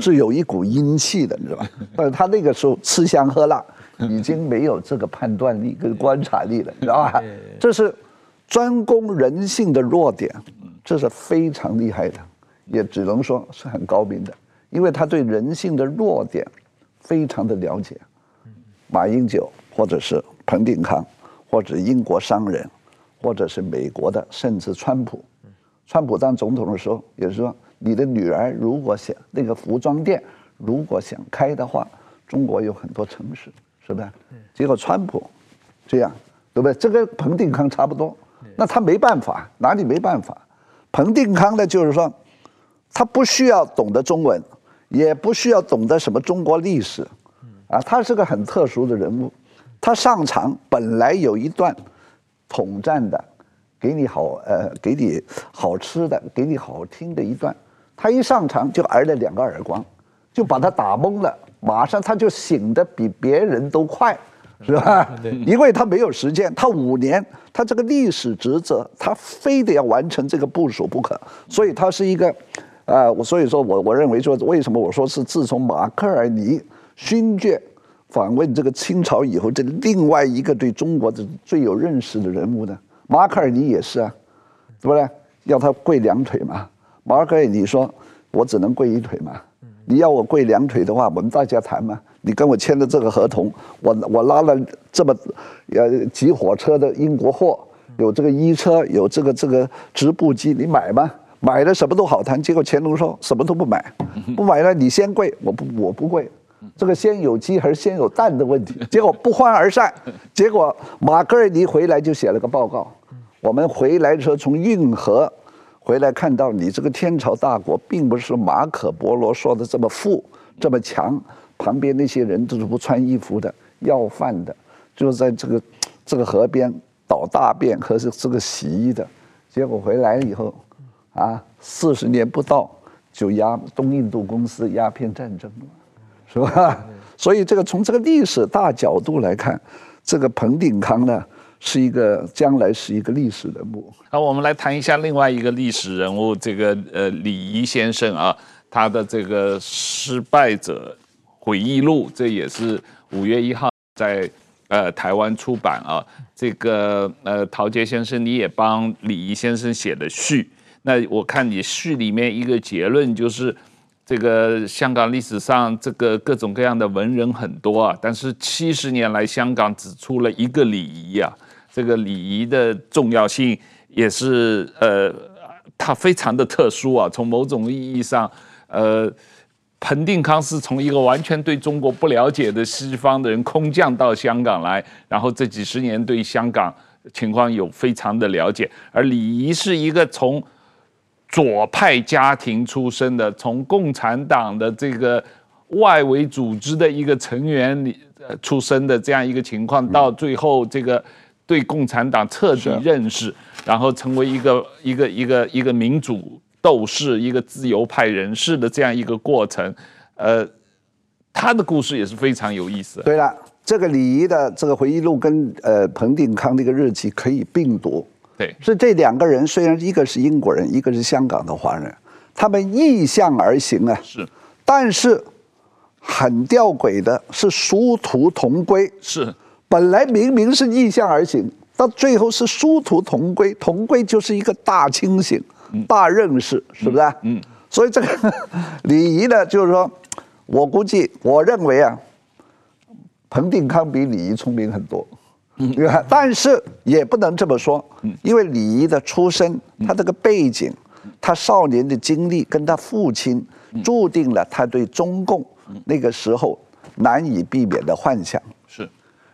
是有一股阴气的，你知道吧？但是他那个时候吃香喝辣，已经没有这个判断力跟观察力了，你知道吧？这是专攻人性的弱点，这是非常厉害的。也只能说是很高明的，因为他对人性的弱点非常的了解。马英九，或者是彭定康，或者英国商人，或者是美国的，甚至川普。川普当总统的时候，也是说，你的女儿如果想那个服装店如果想开的话，中国有很多城市，是不是？结果川普这样，对不对？这跟彭定康差不多。那他没办法，哪里没办法？彭定康呢，就是说。他不需要懂得中文，也不需要懂得什么中国历史，啊，他是个很特殊的人物。他上场本来有一段统战的，给你好呃，给你好吃的，给你好听的一段。他一上场就挨了两个耳光，就把他打懵了，马上他就醒得比别人都快，是吧？因为他没有时间，他五年，他这个历史职责，他非得要完成这个部署不可，所以他是一个。啊，我所以说我我认为说，为什么我说是自从马克尔尼勋爵访问这个清朝以后，这另外一个对中国的最有认识的人物呢？马克尔尼也是啊，对不对？要他跪两腿嘛？马克尔尼说：“我只能跪一腿嘛。你要我跪两腿的话，我们大家谈嘛。你跟我签的这个合同，我我拉了这么呃几火车的英国货，有这个衣车，有这个这个织布机，你买吗？”买了什么都好谈，结果乾隆说什么都不买，不买了你先跪，我不我不跪，这个先有鸡还是先有蛋的问题，结果不欢而散。结果马格尔尼回来就写了个报告，我们回来的时候从运河回来看到你这个天朝大国并不是马可波罗说的这么富这么强，旁边那些人都是不穿衣服的要饭的，就是在这个这个河边倒大便和是这个洗衣的，结果回来以后。啊，四十年不到就鸦东印度公司鸦片战争了，是吧？所以这个从这个历史大角度来看，这个彭定康呢是一个将来是一个历史人物。那，我们来谈一下另外一个历史人物，这个呃李仪先生啊，他的这个失败者回忆录，这也是五月一号在呃台湾出版啊。这个呃陶杰先生，你也帮李仪先生写的序。那我看你序里面一个结论就是，这个香港历史上这个各种各样的文人很多啊，但是七十年来香港只出了一个李仪啊，这个礼仪的重要性也是呃，它非常的特殊啊。从某种意义上，呃，彭定康是从一个完全对中国不了解的西方的人空降到香港来，然后这几十年对香港情况有非常的了解。而李仪是一个从左派家庭出身的，从共产党的这个外围组织的一个成员里出身的这样一个情况，到最后这个。对共产党彻底认识，然后成为一个一个一个一个民主斗士、一个自由派人士的这样一个过程，呃，他的故事也是非常有意思。对了，这个李仪的这个回忆录跟呃彭定康那个日记可以并读。对，是这两个人，虽然一个是英国人，一个是香港的华人，他们逆向而行啊。是，但是很吊诡的是殊途同归。是。本来明明是逆向而行，到最后是殊途同归。同归就是一个大清醒、大认识，是不是？嗯。所以这个 礼仪呢，就是说，我估计，我认为啊，彭定康比李仪聪明很多。嗯。但是也不能这么说，因为李仪的出身，他这个背景，他少年的经历，跟他父亲，注定了他对中共那个时候难以避免的幻想。是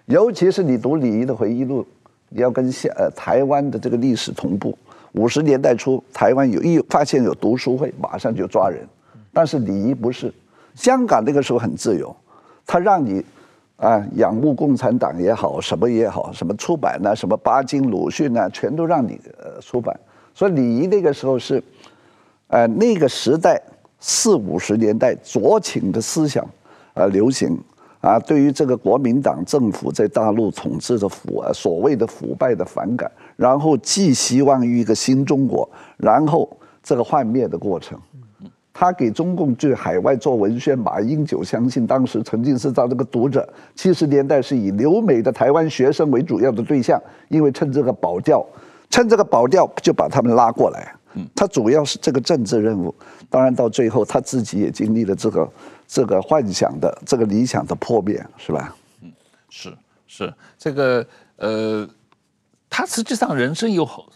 尤其是你读李仪的回忆录，你要跟现呃台湾的这个历史同步。五十年代初，台湾有一发现有读书会，马上就抓人。但是李仪不是，香港那个时候很自由，他让你啊仰慕共产党也好，什么也好，什么出版呐，什么巴金鲁迅呐，全都让你呃出版。所以李仪那个时候是，呃那个时代四五十年代左倾的思想呃流行。啊，对于这个国民党政府在大陆统治的腐啊，所谓的腐败的反感，然后寄希望于一个新中国，然后这个幻灭的过程，他给中共去海外做文宣，马英九相信当时曾经是他这个读者，七十年代是以留美的台湾学生为主要的对象，因为趁这个保钓，趁这个保钓就把他们拉过来，他主要是这个政治任务，当然到最后他自己也经历了这个。这个幻想的这个理想的破灭，是吧？嗯，是是这个呃，他实际上人生有好，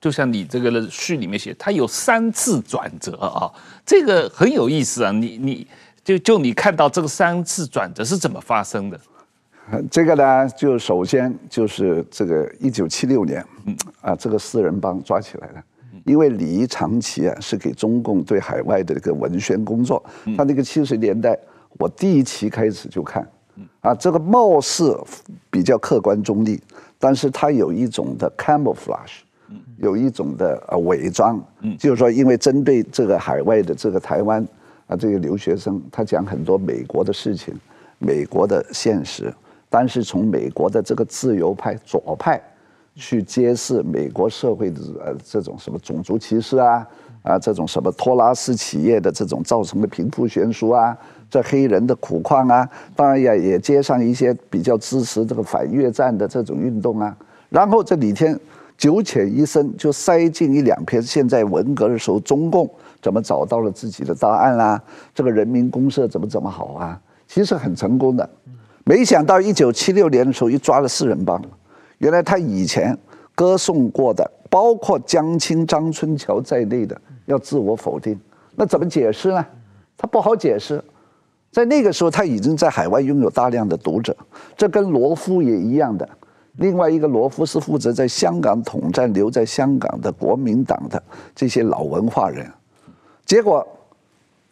就像你这个序里面写，他有三次转折啊，这个很有意思啊。你你就就你看到这个三次转折是怎么发生的？这个呢，就首先就是这个一九七六年，嗯啊，这个四人帮抓起来了。因为李长期啊是给中共对海外的这个文宣工作，他那个七十年代，我第一期开始就看，啊，这个貌似比较客观中立，但是他有一种的 camouflage，有一种的呃伪装，就是说因为针对这个海外的这个台湾啊这个留学生，他讲很多美国的事情，美国的现实，但是从美国的这个自由派左派。去揭示美国社会的呃这种什么种族歧视啊啊这种什么托拉斯企业的这种造成的贫富悬殊啊，这黑人的苦况啊，当然也也接上一些比较支持这个反越战的这种运动啊，然后这几天九浅一深就塞进一两篇，现在文革的时候中共怎么找到了自己的答案啦，这个人民公社怎么怎么好啊，其实很成功的，没想到一九七六年的时候又抓了四人帮。原来他以前歌颂过的，包括江青、张春桥在内的，要自我否定，那怎么解释呢？他不好解释。在那个时候，他已经在海外拥有大量的读者，这跟罗夫也一样的。另外一个罗夫是负责在香港统战、留在香港的国民党的这些老文化人，结果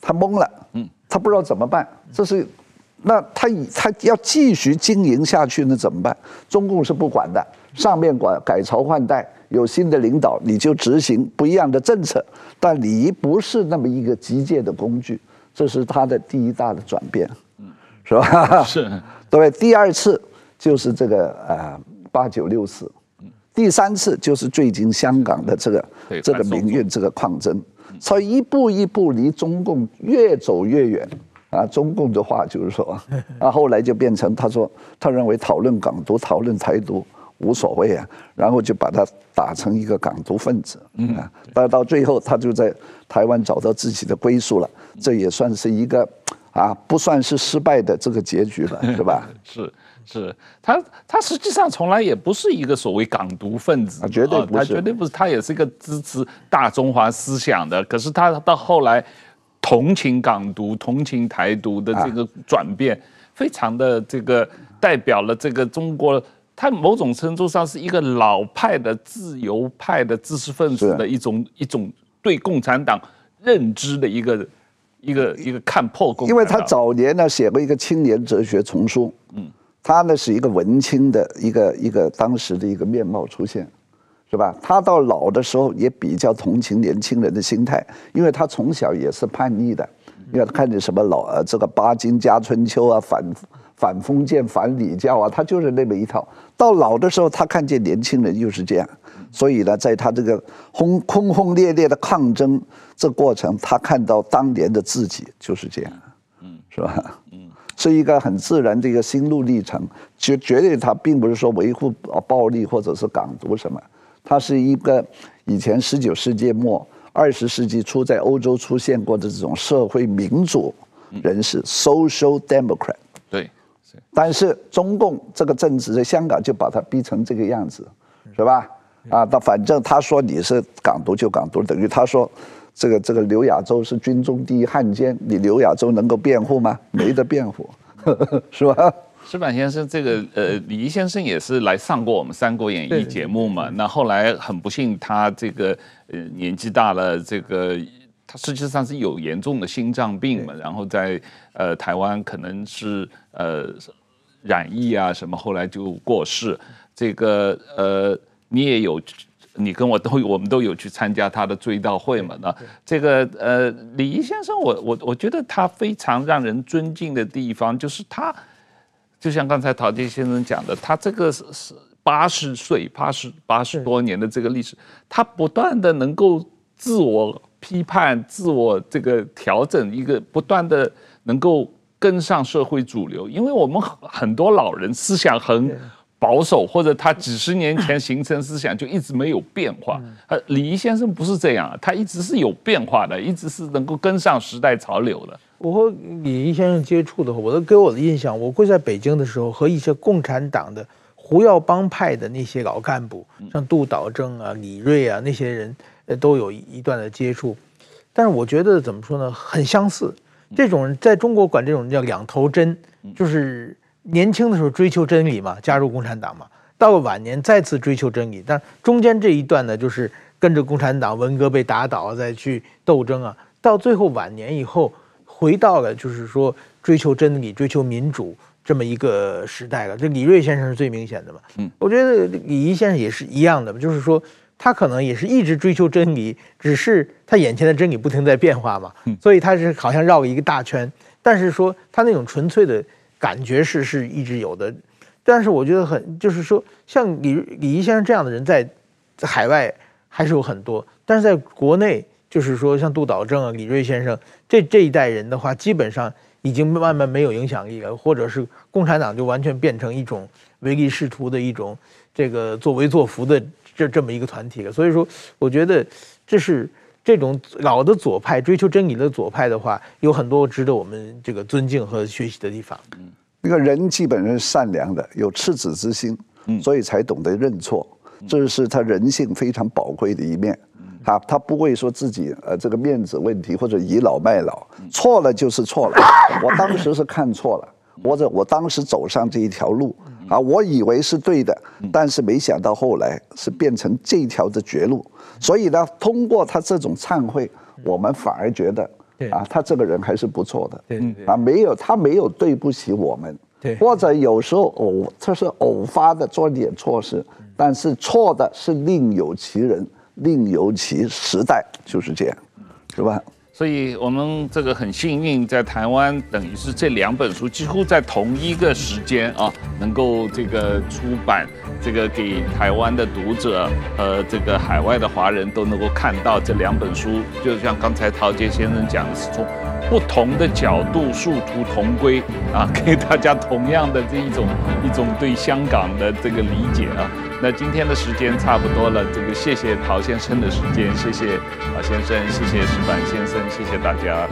他懵了，嗯，他不知道怎么办，这是。那他以他要继续经营下去，那怎么办？中共是不管的，上面管改朝换代，有新的领导，你就执行不一样的政策。但礼仪不是那么一个机械的工具，这是他的第一大的转变，是吧？是。对，第二次就是这个呃八九六四，第三次就是最近香港的这个这个民运这个抗争，所以一步一步离中共越走越远。啊，中共的话就是说，啊，后来就变成他说，他认为讨论港独、讨论台独无所谓啊，然后就把他打成一个港独分子，啊，但到最后他就在台湾找到自己的归宿了，这也算是一个啊，不算是失败的这个结局了，是吧？是，是他，他实际上从来也不是一个所谓港独分子，啊，绝对不是，他绝对不是，他也是一个支持大中华思想的。可是他到后来同情港独、同情台独的这个转变，非常的这个代表了这个中国，他某种程度上是一个老派的自由派的知识分子的一种一种对共产党认知的一个。一个一个看破共，因为他早年呢写过一个青年哲学丛书，嗯，他呢是一个文青的一个一个当时的一个面貌出现，是吧？他到老的时候也比较同情年轻人的心态，因为他从小也是叛逆的，因为他看见什么老呃这个巴金加春秋啊，反反封建反礼教啊，他就是那么一套。到老的时候，他看见年轻人又是这样。所以呢，在他这个轰轰轰烈烈的抗争这过程，他看到当年的自己就是这样，嗯，是吧？嗯，是一个很自然的一个心路历程。绝绝对他并不是说维护暴力或者是港独什么，他是一个以前十九世纪末二十世纪初在欧洲出现过的这种社会民主人士 （social democrat）。对，但是中共这个政治在香港就把他逼成这个样子，是吧？啊，他反正他说你是港独就港独，等于他说这个这个刘亚洲是军中第一汉奸，你刘亚洲能够辩护吗？没得辩护，是吧？石板先生，这个呃，李怡先生也是来上过我们《三国演义》节目嘛。那后来很不幸，他这个呃年纪大了，这个他实际上是有严重的心脏病嘛，然后在呃台湾可能是呃染疫啊什么，后来就过世。这个呃。你也有，你跟我都，我们都有去参加他的追悼会嘛？那这个呃，李仪先生，我我我觉得他非常让人尊敬的地方，就是他，就像刚才陶杰先生讲的，他这个是是八十岁，八十八十多年的这个历史，他不断的能够自我批判、自我这个调整，一个不断的能够跟上社会主流，因为我们很多老人思想很。保守或者他几十年前形成思想就一直没有变化，呃，李仪先生不是这样，他一直是有变化的，一直是能够跟上时代潮流的。我和李仪先生接触的话，我都给我的印象，我会在北京的时候和一些共产党的胡耀邦派的那些老干部，像杜导正啊、李锐啊那些人，呃，都有一段的接触。但是我觉得怎么说呢，很相似。这种人在中国管这种叫两头针，就是。年轻的时候追求真理嘛，加入共产党嘛，到了晚年再次追求真理，但中间这一段呢，就是跟着共产党，文革被打倒，再去斗争啊，到最后晚年以后，回到了就是说追求真理、追求民主这么一个时代了。这李锐先生是最明显的嘛，嗯，我觉得李仪先生也是一样的，就是说他可能也是一直追求真理，只是他眼前的真理不停在变化嘛，所以他是好像绕了一个大圈，但是说他那种纯粹的。感觉是是一直有的，但是我觉得很就是说，像李李毅先生这样的人在海外还是有很多，但是在国内，就是说像杜导正啊、李锐先生这这一代人的话，基本上已经慢慢没有影响力了，或者是共产党就完全变成一种唯利是图的一种这个作威作福的这这么一个团体了。所以说，我觉得这是这种老的左派追求真理的左派的话，有很多值得我们这个尊敬和学习的地方。嗯。一个人基本上是善良的，有赤子之心，所以才懂得认错，这是他人性非常宝贵的一面。他他不会说自己呃这个面子问题或者倚老卖老，错了就是错了。我当时是看错了，或者我当时走上这一条路啊，我以为是对的，但是没想到后来是变成这条的绝路。所以呢，通过他这种忏悔，我们反而觉得。对啊，他这个人还是不错的。对，对啊，没有他没有对不起我们。对，或者有时候偶他是偶发的做点错事，但是错的是另有其人，另有其时代，就是这样，是吧？所以我们这个很幸运，在台湾等于是这两本书几乎在同一个时间啊，能够这个出版，这个给台湾的读者和这个海外的华人都能够看到这两本书，就像刚才陶杰先生讲的是从不同的角度殊途同归啊，给大家同样的这一种一种对香港的这个理解啊。那今天的时间差不多了，这个谢谢陶先生的时间，谢谢陶先生，谢谢石板先生，谢谢大家。